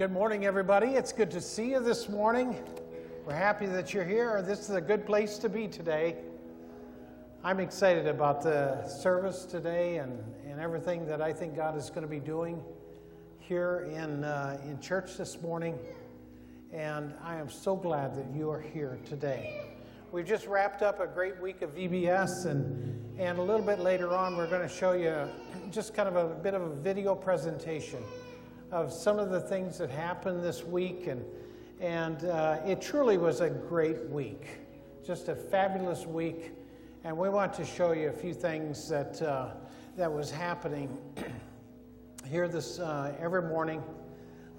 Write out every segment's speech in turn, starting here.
Good morning, everybody. It's good to see you this morning. We're happy that you're here. This is a good place to be today. I'm excited about the service today and, and everything that I think God is going to be doing here in, uh, in church this morning. And I am so glad that you are here today. We've just wrapped up a great week of VBS, and, and a little bit later on, we're going to show you just kind of a bit of a video presentation of some of the things that happened this week, and, and uh, it truly was a great week, just a fabulous week. And we want to show you a few things that, uh, that was happening here this uh, every morning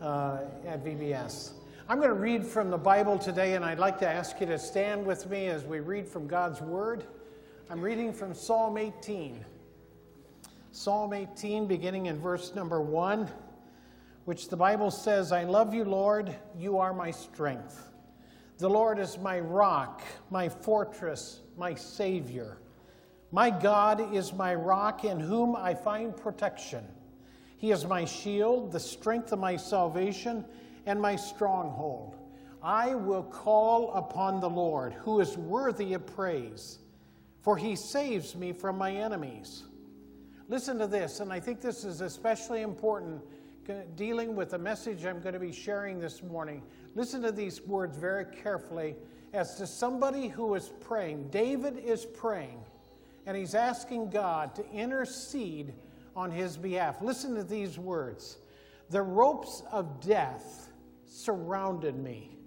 uh, at VBS. I'm going to read from the Bible today, and I'd like to ask you to stand with me as we read from God's Word. I'm reading from Psalm 18. Psalm 18, beginning in verse number 1 which the Bible says, I love you, Lord, you are my strength. The Lord is my rock, my fortress, my Savior. My God is my rock in whom I find protection. He is my shield, the strength of my salvation, and my stronghold. I will call upon the Lord, who is worthy of praise, for he saves me from my enemies. Listen to this, and I think this is especially important dealing with the message I'm going to be sharing this morning, listen to these words very carefully as to somebody who is praying. David is praying, and he's asking God to intercede on his behalf. Listen to these words The ropes of death surrounded me,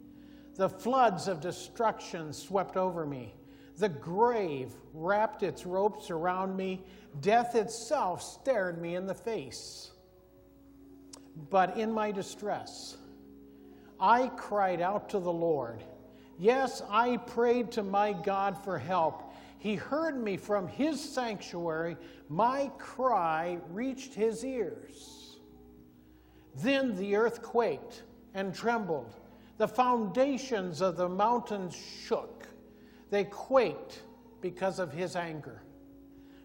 the floods of destruction swept over me. The grave wrapped its ropes around me. Death itself stared me in the face. But in my distress, I cried out to the Lord. Yes, I prayed to my God for help. He heard me from his sanctuary. My cry reached his ears. Then the earth quaked and trembled. The foundations of the mountains shook. They quaked because of his anger.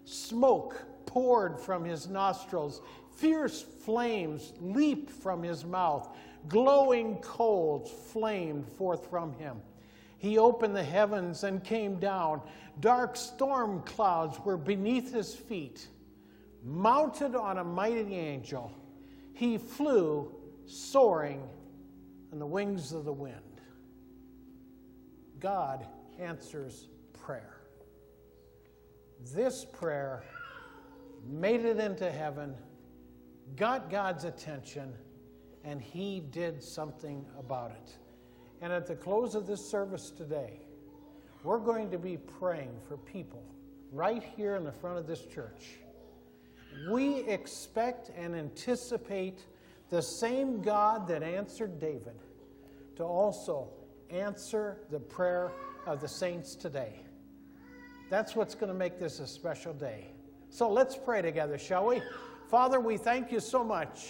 Smoke poured from his nostrils. Fierce flames leaped from his mouth. Glowing coals flamed forth from him. He opened the heavens and came down. Dark storm clouds were beneath his feet. Mounted on a mighty angel, he flew, soaring on the wings of the wind. God answers prayer. This prayer made it into heaven got God's attention, and he did something about it. And at the close of this service today, we're going to be praying for people right here in the front of this church. We expect and anticipate the same God that answered David to also answer the prayer of the saints today. That's what's going to make this a special day. So let's pray together, shall we? Father, we thank you so much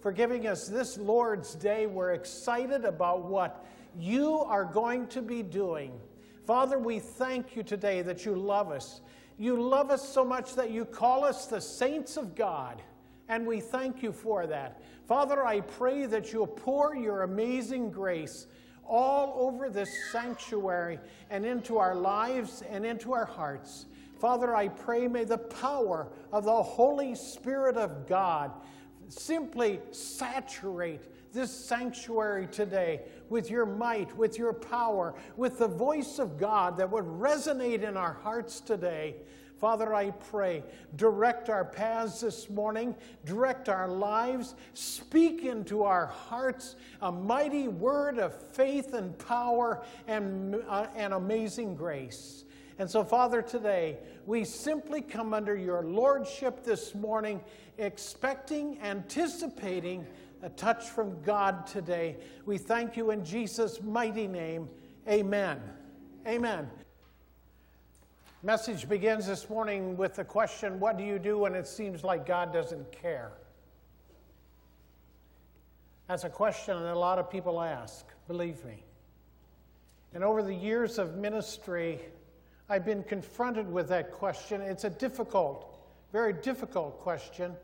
for giving us this Lord's Day. We're excited about what you are going to be doing. Father, we thank you today that you love us. You love us so much that you call us the saints of God, and we thank you for that. Father, I pray that you'll pour your amazing grace all over this sanctuary and into our lives and into our hearts. Father, I pray may the power of the Holy Spirit of God simply saturate this sanctuary today with your might, with your power, with the voice of God that would resonate in our hearts today. Father, I pray, direct our paths this morning, direct our lives, speak into our hearts a mighty word of faith and power and, uh, and amazing grace. And so, Father, today we simply come under your lordship this morning, expecting, anticipating a touch from God today. We thank you in Jesus' mighty name. Amen. Amen. Message begins this morning with the question What do you do when it seems like God doesn't care? That's a question that a lot of people ask, believe me. And over the years of ministry, I've been confronted with that question. It's a difficult, very difficult question,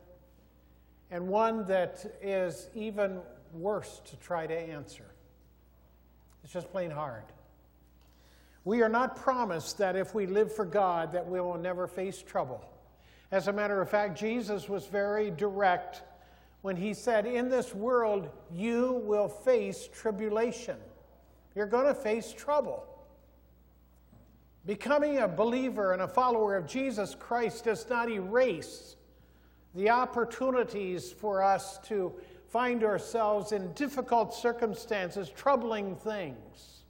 and one that is even worse to try to answer. It's just plain hard. We are not promised that if we live for God that we will never face trouble. As a matter of fact, Jesus was very direct when he said, In this world you will face tribulation. You're going to face trouble. Becoming a believer and a follower of Jesus Christ does not erase the opportunities for us to find ourselves in difficult circumstances, troubling things.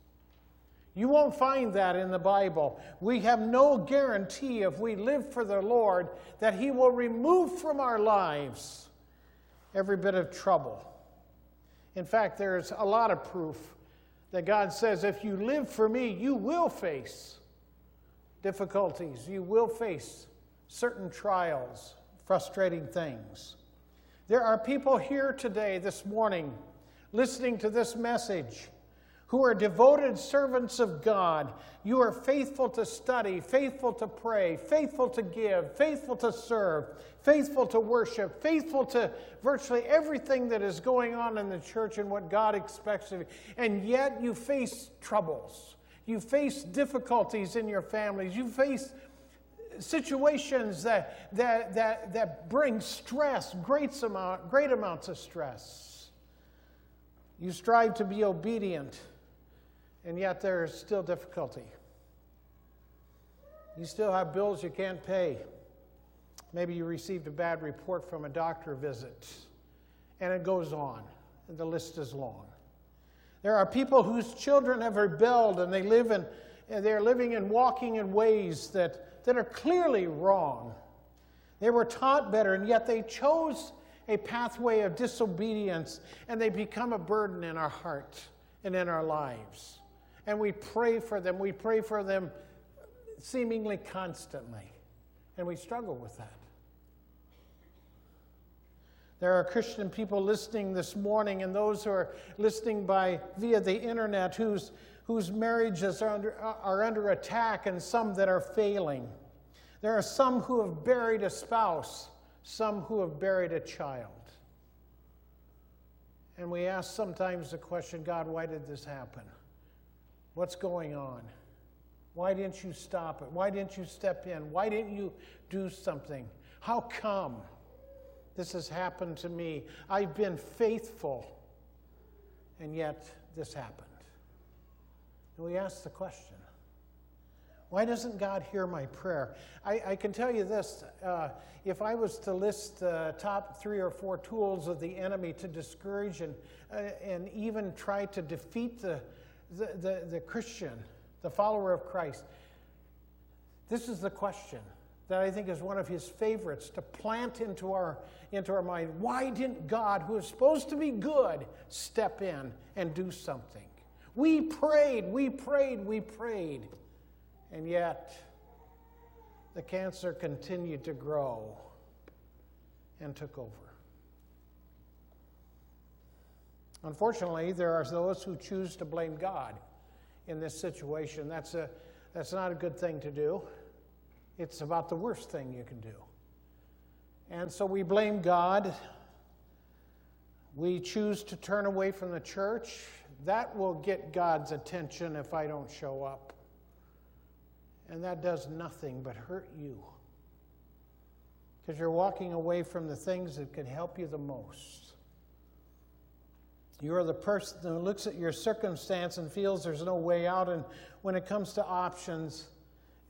You won't find that in the Bible. We have no guarantee if we live for the Lord that He will remove from our lives every bit of trouble. In fact, there's a lot of proof that God says if you live for me, you will face difficulties, you will face certain trials, frustrating things. There are people here today, this morning, listening to this message who are devoted servants of God. You are faithful to study, faithful to pray, faithful to give, faithful to serve, faithful to worship, faithful to virtually everything that is going on in the church and what God expects of you. And yet you face troubles. You face difficulties in your families. You face situations that, that, that, that bring stress, great, amount, great amounts of stress. You strive to be obedient, and yet there's still difficulty. You still have bills you can't pay. Maybe you received a bad report from a doctor visit, and it goes on, the list is long. There are people whose children have rebelled and they live in, they're living and walking in ways that that are clearly wrong. They were taught better, and yet they chose a pathway of disobedience, and they become a burden in our heart and in our lives. And we pray for them. We pray for them seemingly constantly, and we struggle with that. There are Christian people listening this morning, and those who are listening by via the internet whose whose marriages are under, are under attack and some that are failing. There are some who have buried a spouse, some who have buried a child. And we ask sometimes the question God, why did this happen? What's going on? Why didn't you stop it? Why didn't you step in? Why didn't you do something? How come this has happened to me? I've been faithful, and yet this happened. And we ask the question why doesn't God hear my prayer? I, I can tell you this uh, if I was to list the top three or four tools of the enemy to discourage and, uh, and even try to defeat the, the, the, the Christian, the follower of Christ, this is the question that I think is one of his favorites to plant into our, into our mind. Why didn't God, who is supposed to be good, step in and do something? We prayed, we prayed, we prayed. And yet, the cancer continued to grow and took over. Unfortunately, there are those who choose to blame God in this situation. That's, a, that's not a good thing to do. It's about the worst thing you can do. And so we blame God. We choose to turn away from the church that will get God's attention if I don't show up. And that does nothing but hurt you. Because you're walking away from the things that can help you the most. You're the person who looks at your circumstance and feels there's no way out. And when it comes to options,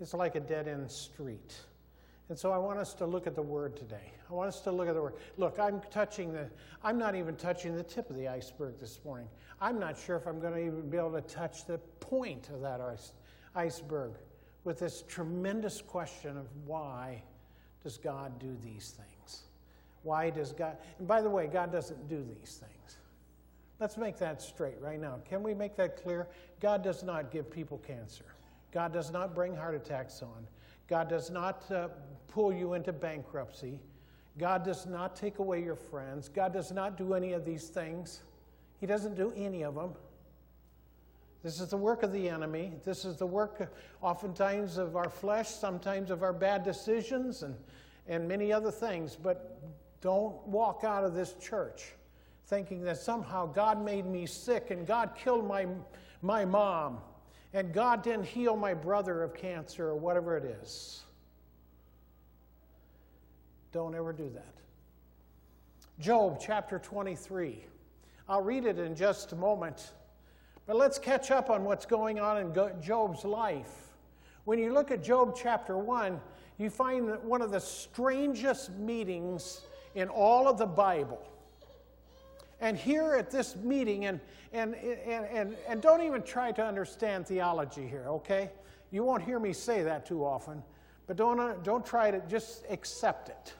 it's like a dead end street. And so I want us to look at the word today. I want us to look at the word. Look, I'm touching the, I'm not even touching the tip of the iceberg this morning. I'm not sure if I'm going to even be able to touch the point of that ice, iceberg with this tremendous question of why does God do these things? Why does God, and by the way, God doesn't do these things. Let's make that straight right now. Can we make that clear? God does not give people cancer. God does not bring heart attacks on. God does not uh, pull you into bankruptcy. God does not take away your friends. God does not do any of these things. He doesn't do any of them. This is the work of the enemy. This is the work, oftentimes, of our flesh, sometimes of our bad decisions, and, and many other things. But don't walk out of this church thinking that somehow God made me sick and God killed my, my mom and God didn't heal my brother of cancer or whatever it is. Don't ever do that. Job chapter 23. I'll read it in just a moment. But let's catch up on what's going on in Job's life. When you look at Job chapter 1, you find that one of the strangest meetings in all of the Bible. And here at this meeting, and, and, and, and, and don't even try to understand theology here, okay? You won't hear me say that too often, but don't, uh, don't try to just accept it.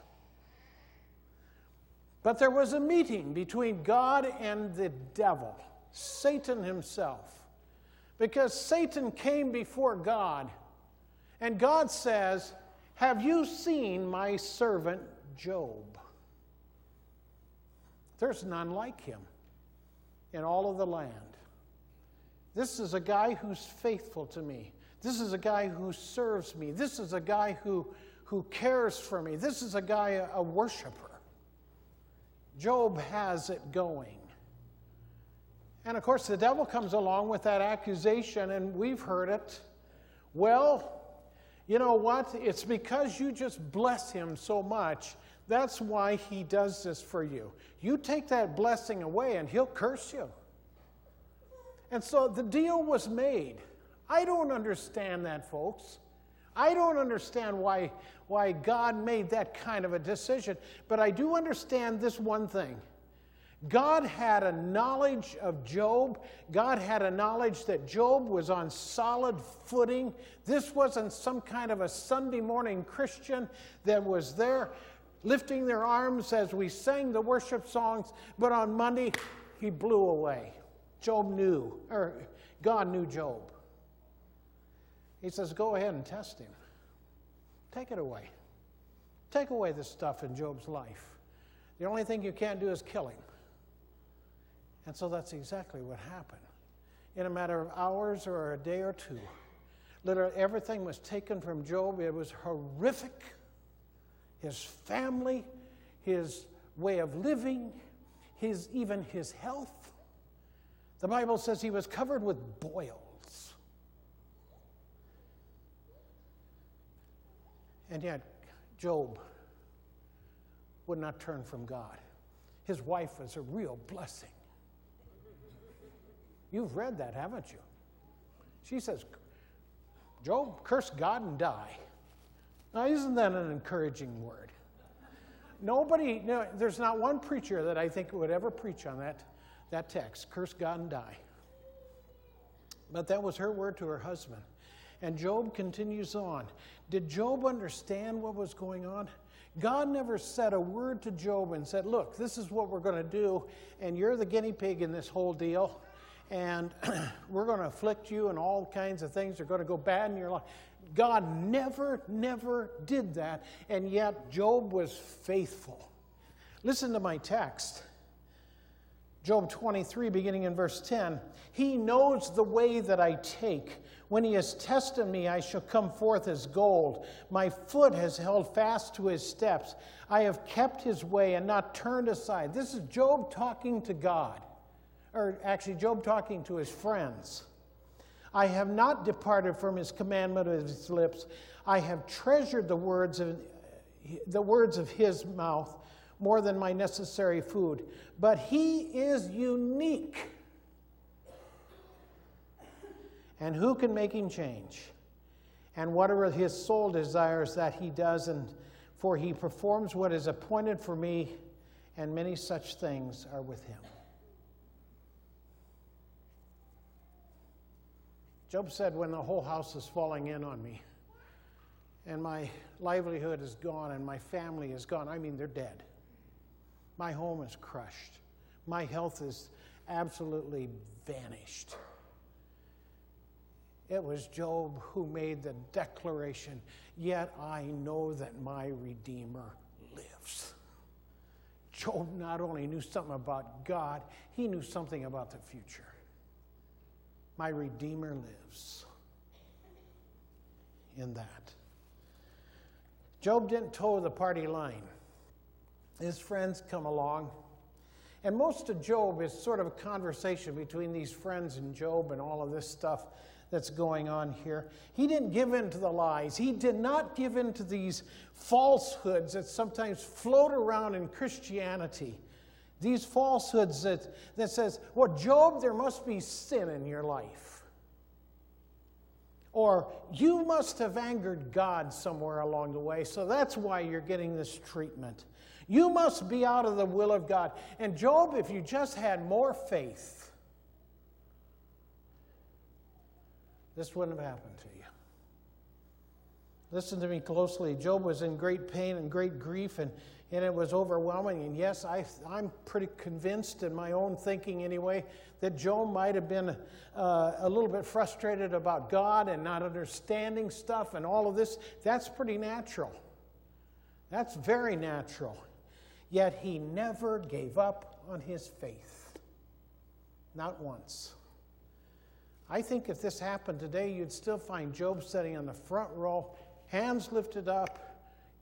But there was a meeting between God and the devil, Satan himself. Because Satan came before God, and God says, Have you seen my servant Job? There's none like him in all of the land. This is a guy who's faithful to me. This is a guy who serves me. This is a guy who, who cares for me. This is a guy, a, a worshiper. Job has it going. And of course, the devil comes along with that accusation, and we've heard it. Well, you know what? It's because you just bless him so much. That's why he does this for you. You take that blessing away, and he'll curse you. And so the deal was made. I don't understand that, folks. I don't understand why, why God made that kind of a decision, but I do understand this one thing. God had a knowledge of Job. God had a knowledge that Job was on solid footing. This wasn't some kind of a Sunday morning Christian that was there lifting their arms as we sang the worship songs, but on Monday, he blew away. Job knew, or God knew Job. He says, Go ahead and test him. Take it away. Take away the stuff in Job's life. The only thing you can't do is kill him. And so that's exactly what happened. In a matter of hours or a day or two, literally everything was taken from Job. It was horrific. His family, his way of living, his, even his health. The Bible says he was covered with boils. And yet, Job would not turn from God. His wife was a real blessing. You've read that, haven't you? She says, Job, curse God and die. Now, isn't that an encouraging word? Nobody, no, there's not one preacher that I think would ever preach on that, that text curse God and die. But that was her word to her husband. And Job continues on. Did Job understand what was going on? God never said a word to Job and said, Look, this is what we're going to do, and you're the guinea pig in this whole deal, and we're going to afflict you, and all kinds of things are going to go bad in your life. God never, never did that, and yet Job was faithful. Listen to my text. Job 23, beginning in verse 10. He knows the way that I take. When he has tested me, I shall come forth as gold. My foot has held fast to his steps. I have kept his way and not turned aside. This is Job talking to God, or actually, Job talking to his friends. I have not departed from his commandment of his lips. I have treasured the words of, the words of his mouth more than my necessary food. But he is unique and who can make him change? And whatever his soul desires, that he does, and for he performs what is appointed for me, and many such things are with him. Job said, When the whole house is falling in on me, and my livelihood is gone, and my family is gone, I mean, they're dead. My home is crushed. My health is absolutely vanished. It was Job who made the declaration, Yet I know that my Redeemer lives. Job not only knew something about God, he knew something about the future. My Redeemer lives in that. Job didn't toe the party line. His friends come along And most of Job is sort of a conversation between these friends and Job and all of this stuff that's going on here. He didn't give in to the lies. He did not give in to these falsehoods that sometimes float around in Christianity. These falsehoods that, that says, well, Job, there must be sin in your life. Or you must have angered God somewhere along the way, so that's why you're getting this treatment. You must be out of the will of God. And Job, if you just had more faith, this wouldn't have happened to you. Listen to me closely. Job was in great pain and great grief, and, and it was overwhelming. And yes, I, I'm pretty convinced, in my own thinking anyway, that Job might have been uh, a little bit frustrated about God and not understanding stuff and all of this. That's pretty natural. That's very natural. Yet he never gave up on his faith. Not once. I think if this happened today, you'd still find Job sitting on the front row, hands lifted up,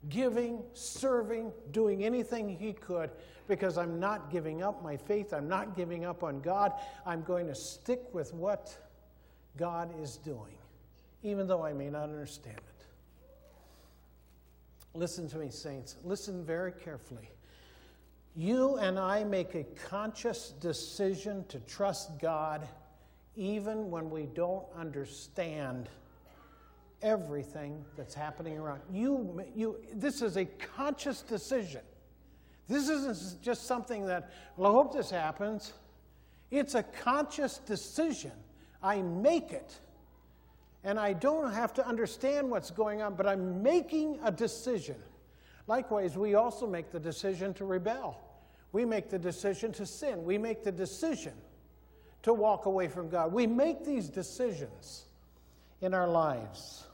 giving, serving, doing anything he could because I'm not giving up my faith. I'm not giving up on God. I'm going to stick with what God is doing, even though I may not understand it. Listen to me, saints. Listen very carefully. You and I make a conscious decision to trust God even when we don't understand everything that's happening around. You, you, this is a conscious decision. This isn't just something that, well, I hope this happens. It's a conscious decision. I make it. And I don't have to understand what's going on, but I'm making a decision. Likewise, we also make the decision to rebel. We make the decision to sin. We make the decision to walk away from God. We make these decisions in our lives.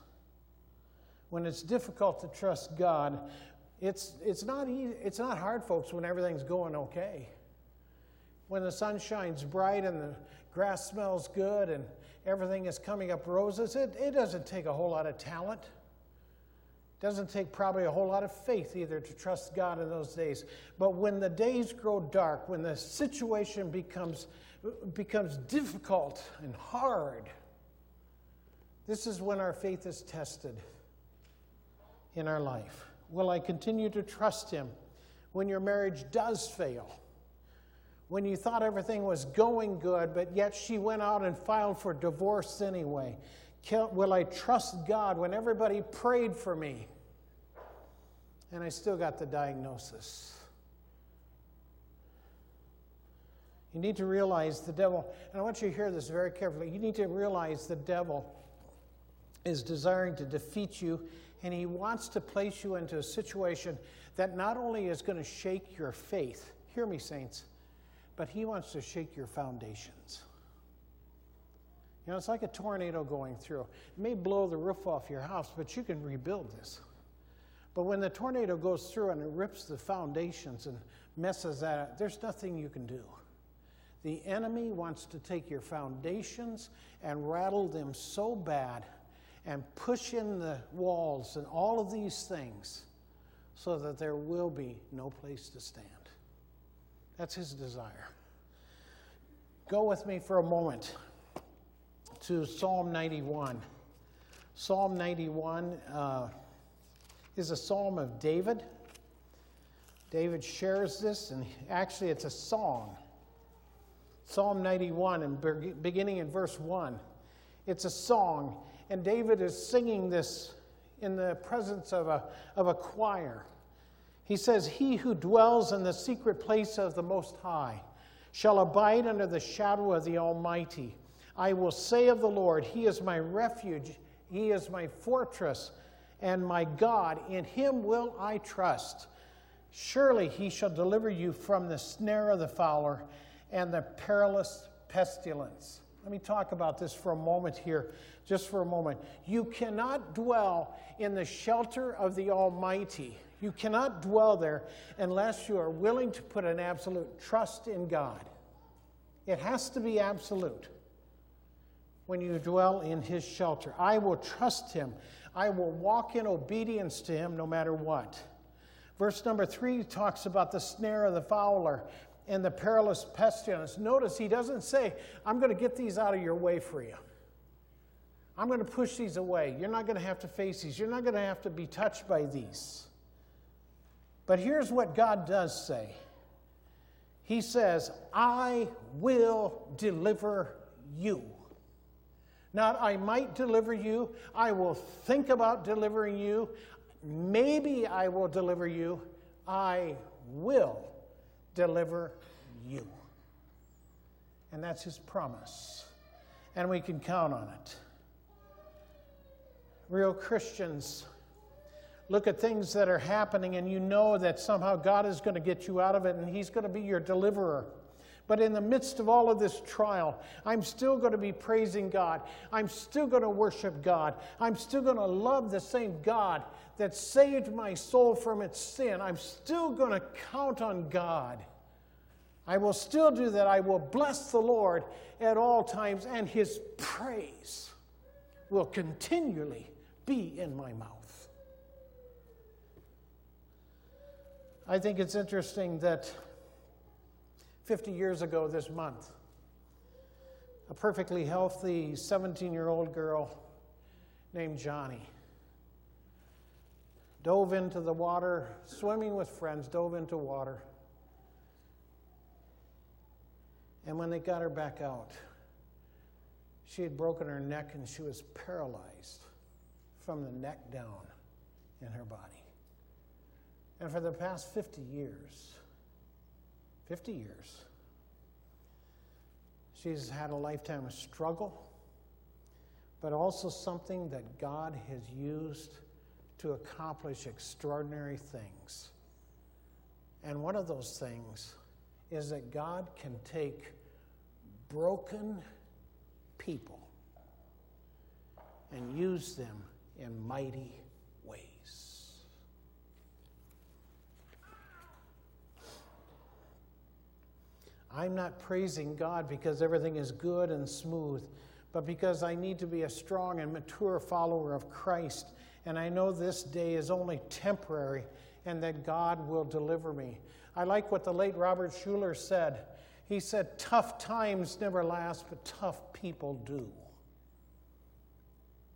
When it's difficult to trust God, it's, it's, not easy, it's not hard, folks, when everything's going okay. When the sun shines bright and the grass smells good and everything is coming up roses, it, it doesn't take a whole lot of talent. It doesn't take probably a whole lot of faith either to trust God in those days. But when the days grow dark, when the situation becomes becomes difficult and hard, this is when our faith is tested in our life. Will I continue to trust Him when your marriage does fail? When you thought everything was going good, but yet she went out and filed for divorce anyway? Will I trust God when everybody prayed for me and I still got the diagnosis? You need to realize the devil, and I want you to hear this very carefully. You need to realize the devil is desiring to defeat you, and he wants to place you into a situation that not only is going to shake your faith, hear me, saints, but he wants to shake your foundations. You know, it's like a tornado going through. It may blow the roof off your house, but you can rebuild this. But when the tornado goes through and it rips the foundations and messes that up, there's nothing you can do. The enemy wants to take your foundations and rattle them so bad and push in the walls and all of these things so that there will be no place to stand. That's his desire. Go with me for a moment to Psalm 91. Psalm 91 uh, is a psalm of David. David shares this, and actually, it's a song. Psalm 91, and beginning in verse 1. It's a song, and David is singing this in the presence of a, of a choir. He says, He who dwells in the secret place of the Most High shall abide under the shadow of the Almighty. I will say of the Lord, He is my refuge, He is my fortress, and my God. In Him will I trust. Surely He shall deliver you from the snare of the fowler and the perilous pestilence. Let me talk about this for a moment here, just for a moment. You cannot dwell in the shelter of the Almighty. You cannot dwell there unless you are willing to put an absolute trust in God. It has to be absolute when you dwell in His shelter. I will trust Him. I will walk in obedience to Him no matter what. Verse number three talks about the snare of the fowler and the perilous pestilence. Notice he doesn't say, I'm going to get these out of your way for you. I'm going to push these away. You're not going to have to face these. You're not going to have to be touched by these. But here's what God does say He says, I will deliver you. Not, I might deliver you. I will think about delivering you. Maybe I will deliver you. I will deliver you. And that's his promise. And we can count on it. Real Christians look at things that are happening and you know that somehow God is going to get you out of it and he's going to be your deliverer. But in the midst of all of this trial, I'm still going to be praising God. I'm still going to worship God. I'm still going to love the same God that saved my soul from its sin. I'm still going to count on God. I will still do that. I will bless the Lord at all times, and his praise will continually be in my mouth. I think it's interesting that 50 years ago this month, a perfectly healthy 17 year old girl named Joni dove into the water, swimming with friends, dove into water. And when they got her back out, she had broken her neck and she was paralyzed from the neck down in her body. And for the past 50 years, 50 years, she's had a lifetime of struggle, but also something that God has used to accomplish extraordinary things. And one of those things is that God can take broken people and use them in mighty ways. I'm not praising God because everything is good and smooth, but because I need to be a strong and mature follower of Christ. And I know this day is only temporary and that God will deliver me. I like what the late Robert Schuller said. He said, Tough times never last, but tough people do.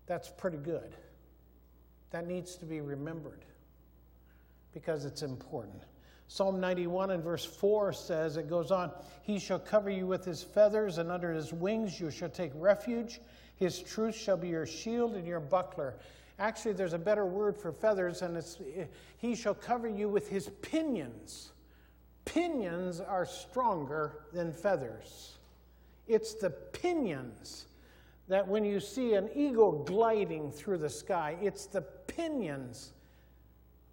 That's pretty good. That needs to be remembered because it's important. Psalm 91 and verse 4 says, it goes on, He shall cover you with his feathers, and under his wings you shall take refuge. His truth shall be your shield and your buckler. Actually, there's a better word for feathers, and it's He shall cover you with his pinions. Pinions are stronger than feathers. It's the pinions that when you see an eagle gliding through the sky, it's the pinions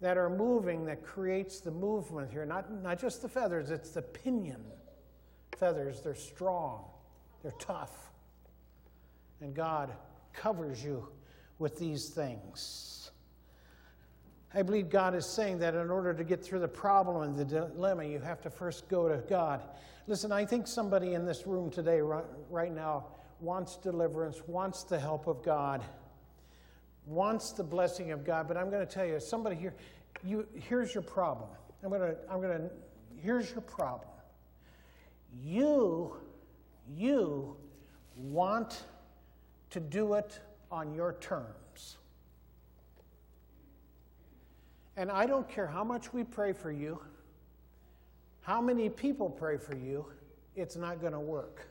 that are moving that creates the movement here. Not, not just the feathers, it's the pinion feathers. They're strong, they're tough. And God covers you with these things. I believe God is saying that in order to get through the problem and the dilemma, you have to first go to God. Listen, I think somebody in this room today, right now, wants deliverance, wants the help of God, wants the blessing of God. But I'm going to tell you, somebody here, you, here's your problem. I'm going to, I'm going to, here's your problem. You, you want to do it on your terms. And I don't care how much we pray for you, how many people pray for you, it's not going to work.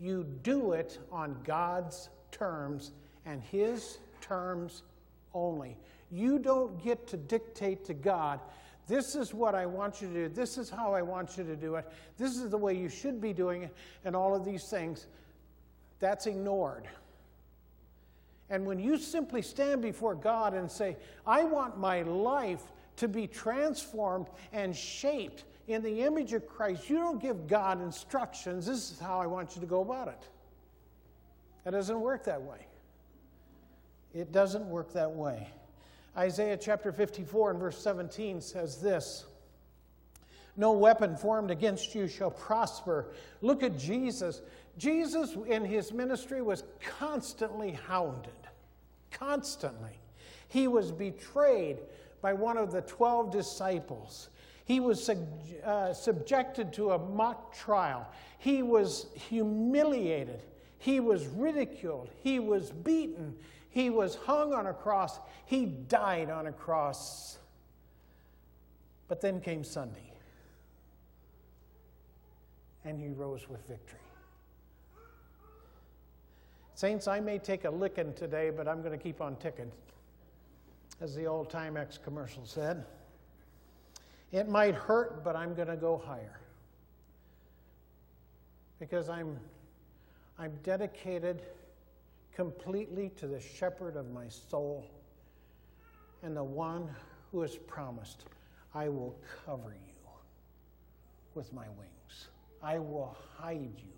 You do it on God's terms and His terms only. You don't get to dictate to God, this is what I want you to do, this is how I want you to do it, this is the way you should be doing it, and all of these things. That's ignored. And when you simply stand before God and say, I want my life to be transformed and shaped in the image of Christ, you don't give God instructions. This is how I want you to go about it. That doesn't work that way. It doesn't work that way. Isaiah chapter 54 and verse 17 says this No weapon formed against you shall prosper. Look at Jesus. Jesus in his ministry was constantly hounded. Constantly. He was betrayed by one of the 12 disciples. He was uh, subjected to a mock trial. He was humiliated. He was ridiculed. He was beaten. He was hung on a cross. He died on a cross. But then came Sunday, and he rose with victory. Saints, I may take a licking today, but I'm going to keep on ticking, as the old Timex commercial said. It might hurt, but I'm going to go higher. Because I'm, I'm dedicated completely to the shepherd of my soul and the one who has promised, I will cover you with my wings. I will hide you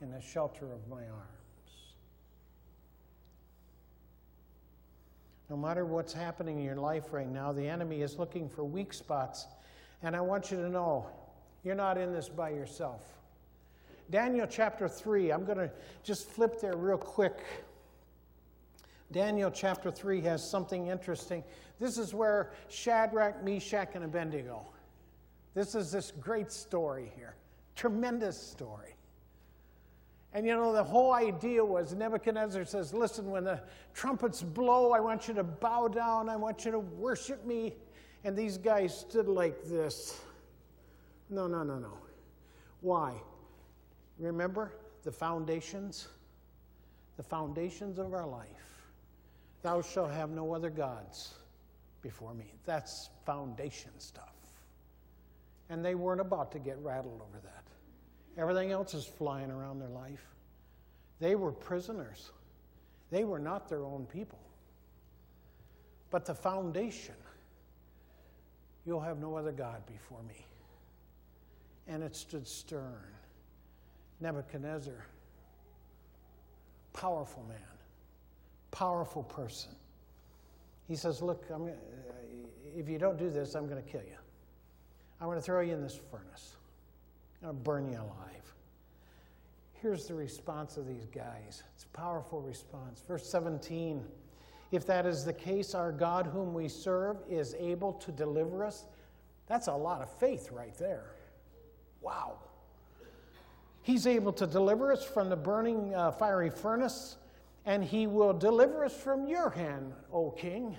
in the shelter of my arms. No matter what's happening in your life right now, the enemy is looking for weak spots. And I want you to know you're not in this by yourself. Daniel chapter 3, I'm going to just flip there real quick. Daniel chapter 3 has something interesting. This is where Shadrach, Meshach, and Abednego. This is this great story here. Tremendous story. And you know, the whole idea was Nebuchadnezzar says, Listen, when the trumpets blow, I want you to bow down, I want you to worship me. And these guys stood like this. No, no, no, no. Why? Remember the foundations? The foundations of our life. Thou shalt have no other gods before me. That's foundation stuff. And they weren't about to get rattled over that. Everything else is flying around their life. They were prisoners, they were not their own people. But the foundation, you'll have no other God before me. And it stood stern. Nebuchadnezzar, powerful man, powerful person. He says, Look, I'm, if you don't do this, I'm going to kill you. I'm going to throw you in this furnace. I'll burn you alive. Here's the response of these guys. It's a powerful response. Verse 17 If that is the case, our God, whom we serve, is able to deliver us. That's a lot of faith right there. Wow. He's able to deliver us from the burning uh, fiery furnace, and he will deliver us from your hand, O king.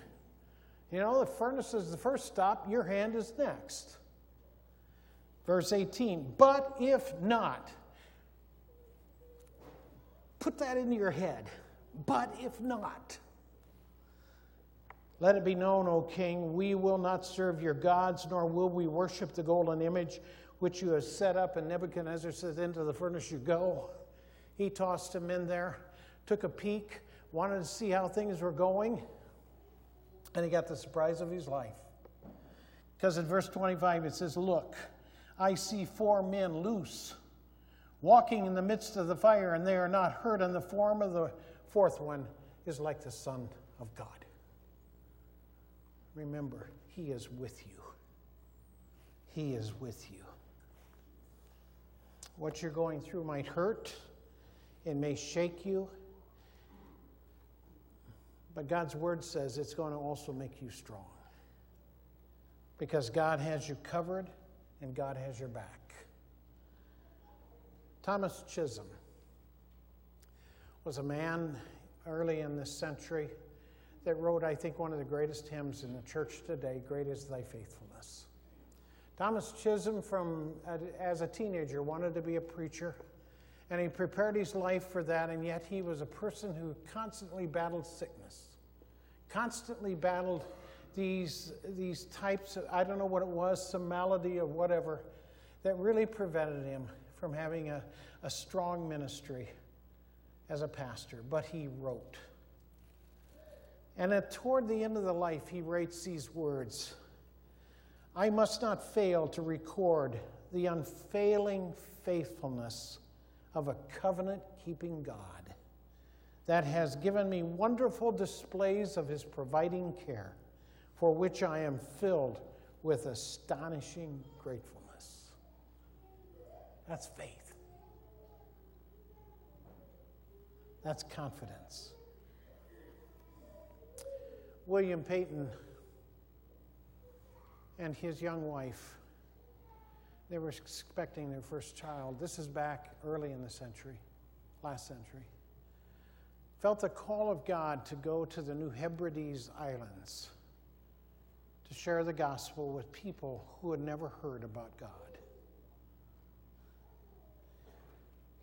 You know, the furnace is the first stop, your hand is next. Verse 18, but if not, put that into your head. But if not, let it be known, O king, we will not serve your gods, nor will we worship the golden image which you have set up. And Nebuchadnezzar says, Into the furnace you go. He tossed him in there, took a peek, wanted to see how things were going, and he got the surprise of his life. Because in verse 25 it says, Look, I see four men loose, walking in the midst of the fire, and they are not hurt, and the form of the fourth one is like the Son of God. Remember, He is with you. He is with you. What you're going through might hurt, it may shake you, but God's word says it's going to also make you strong. Because God has you covered and God has your back. Thomas Chisholm was a man early in this century that wrote, I think, one of the greatest hymns in the church today Great is Thy Faithfulness. Thomas Chisholm, from uh, as a teenager, wanted to be a preacher, and he prepared his life for that, and yet he was a person who constantly battled sickness, constantly battled these, these types of, I don't know what it was, some malady or whatever, that really prevented him from having a, a strong ministry as a pastor. But he wrote. And at, toward the end of the life, he writes these words I must not fail to record the unfailing faithfulness of a covenant keeping God that has given me wonderful displays of his providing care for which I am filled with astonishing gratefulness. That's faith. That's confidence. William Paton and his young wife. They were expecting their first child. This is back early in the century, last century. Felt the call of God to go to the New Hebrides Islands to share the gospel with people who had never heard about God.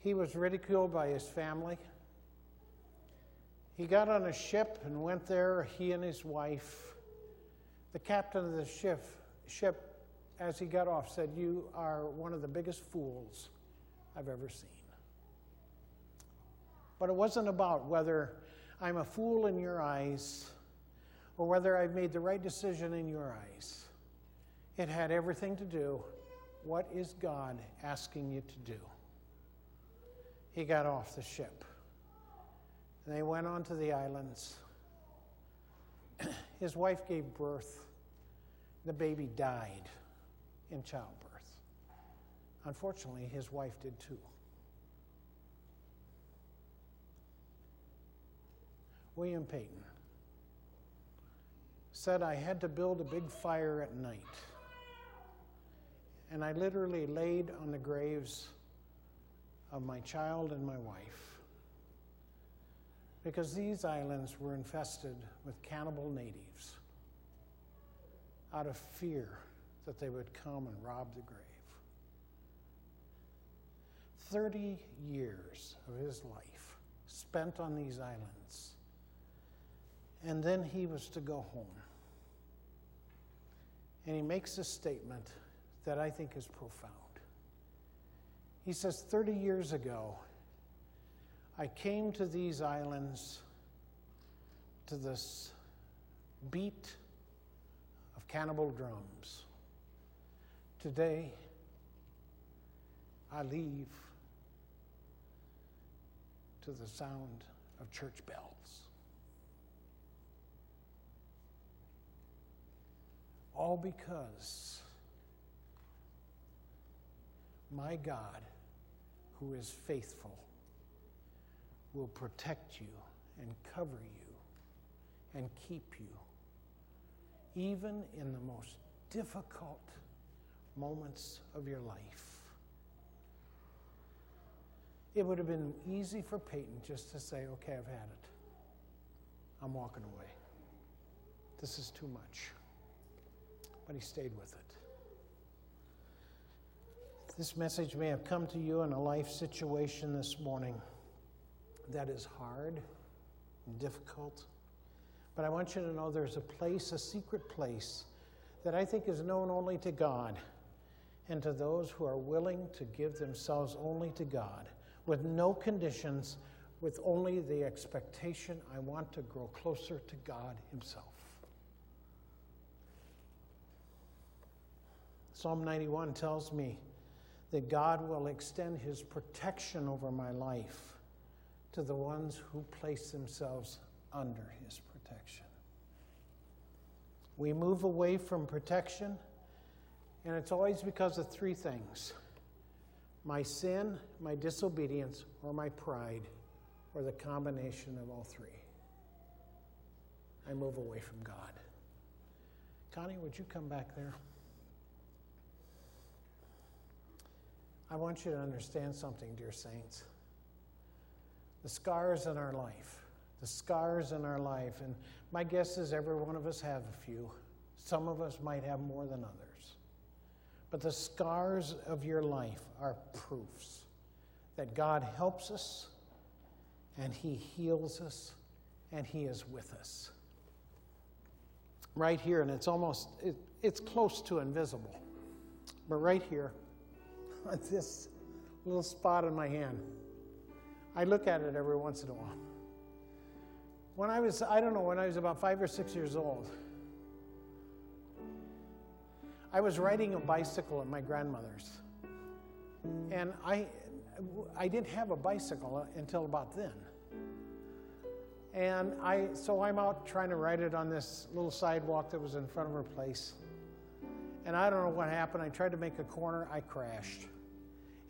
He was ridiculed by his family. He got on a ship and went there, he and his wife. The captain of the ship, ship, as he got off, said, You are one of the biggest fools I've ever seen. But it wasn't about whether I'm a fool in your eyes or whether I've made the right decision in your eyes. It had everything to do what is God asking you to do? He got off the ship. And they went on to the islands. His wife gave birth. The baby died in childbirth. Unfortunately, his wife did too. William Paton said I had to build a big fire at night. And I literally laid on the graves of my child and my wife because these islands were infested with cannibal natives out of fear that they would come and rob the grave. 30 years of his life spent on these islands. And then he was to go home. And he makes a statement that I think is profound. He says, 30 years ago, I came to these islands to this beat cannibal drums. Today, I leave to the sound of church bells. All because my God, who is faithful, will protect you and cover you and keep you, even in the most difficult moments of your life. It would have been easy for Paton just to say, okay, I've had it. I'm walking away. This is too much. But he stayed with it. This message may have come to you in a life situation this morning that is hard and difficult. But I want you to know there's a place, a secret place, that I think is known only to God and to those who are willing to give themselves only to God with no conditions, with only the expectation I want to grow closer to God Himself. Psalm 91 tells me that God will extend His protection over my life to the ones who place themselves under His protection. We move away from protection, and it's always because of three things my sin, my disobedience, or my pride, or the combination of all three. I move away from God. Connie, would you come back there? I want you to understand something, dear saints. The scars in our life, the scars in our life, and my guess is every one of us have a few. Some of us might have more than others. But the scars of your life are proofs that God helps us and He heals us and He is with us. Right here, and it's almost, it, it's close to invisible, but right here, this little spot on my hand, I look at it every once in a while. When I was, I don't know, when I was about five or six years old, I was riding a bicycle at my grandmother's. And I, I didn't have a bicycle until about then. And I, so I'm out trying to ride it on this little sidewalk that was in front of her place. And I don't know what happened. I tried to make a corner, I crashed.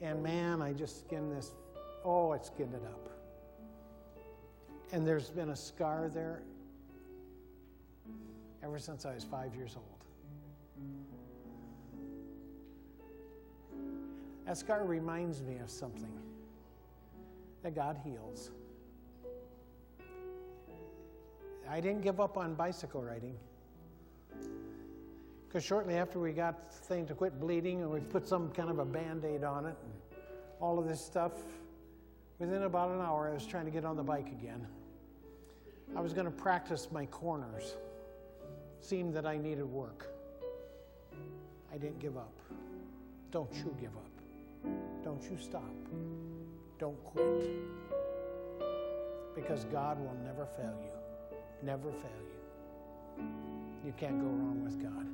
And man, I just skinned this, oh, it skinned it up. And there's been a scar there ever since I was five years old. That scar reminds me of something that God heals. I didn't give up on bicycle riding. Because shortly after we got the thing to quit bleeding and we put some kind of a band aid on it and all of this stuff, within about an hour I was trying to get on the bike again. I was going to practice my corners. Seemed that I needed work. I didn't give up. Don't you give up. Don't you stop. Don't quit. Because God will never fail you. Never fail you. You can't go wrong with God.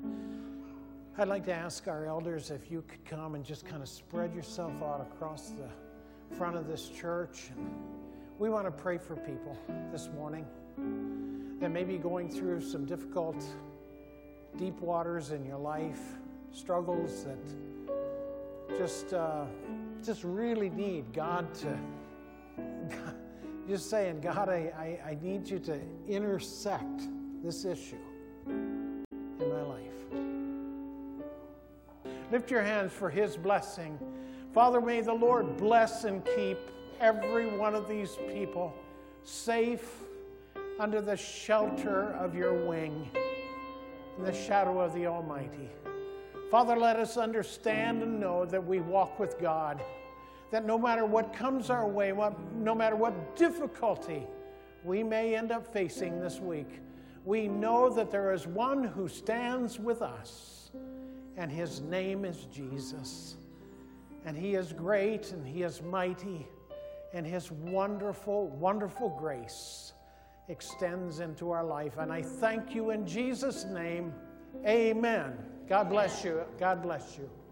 I'd like to ask our elders if you could come and just kind of spread yourself out across the front of this church. And we want to pray for people this morning that may be going through some difficult, deep waters in your life, struggles that just, uh, just really need God to, just saying, God, I, I, I need you to intersect this issue in my life. Lift your hands for His blessing. Father, may the Lord bless and keep every one of these people safe under the shelter of your wing, in the shadow of the Almighty. Father, let us understand and know that we walk with God, that no matter what comes our way, what, no matter what difficulty we may end up facing this week, we know that there is one who stands with us, and his name is Jesus. And he is great and he is mighty, and his wonderful, wonderful grace extends into our life. And I thank you in Jesus' name. Amen. God bless you. God bless you.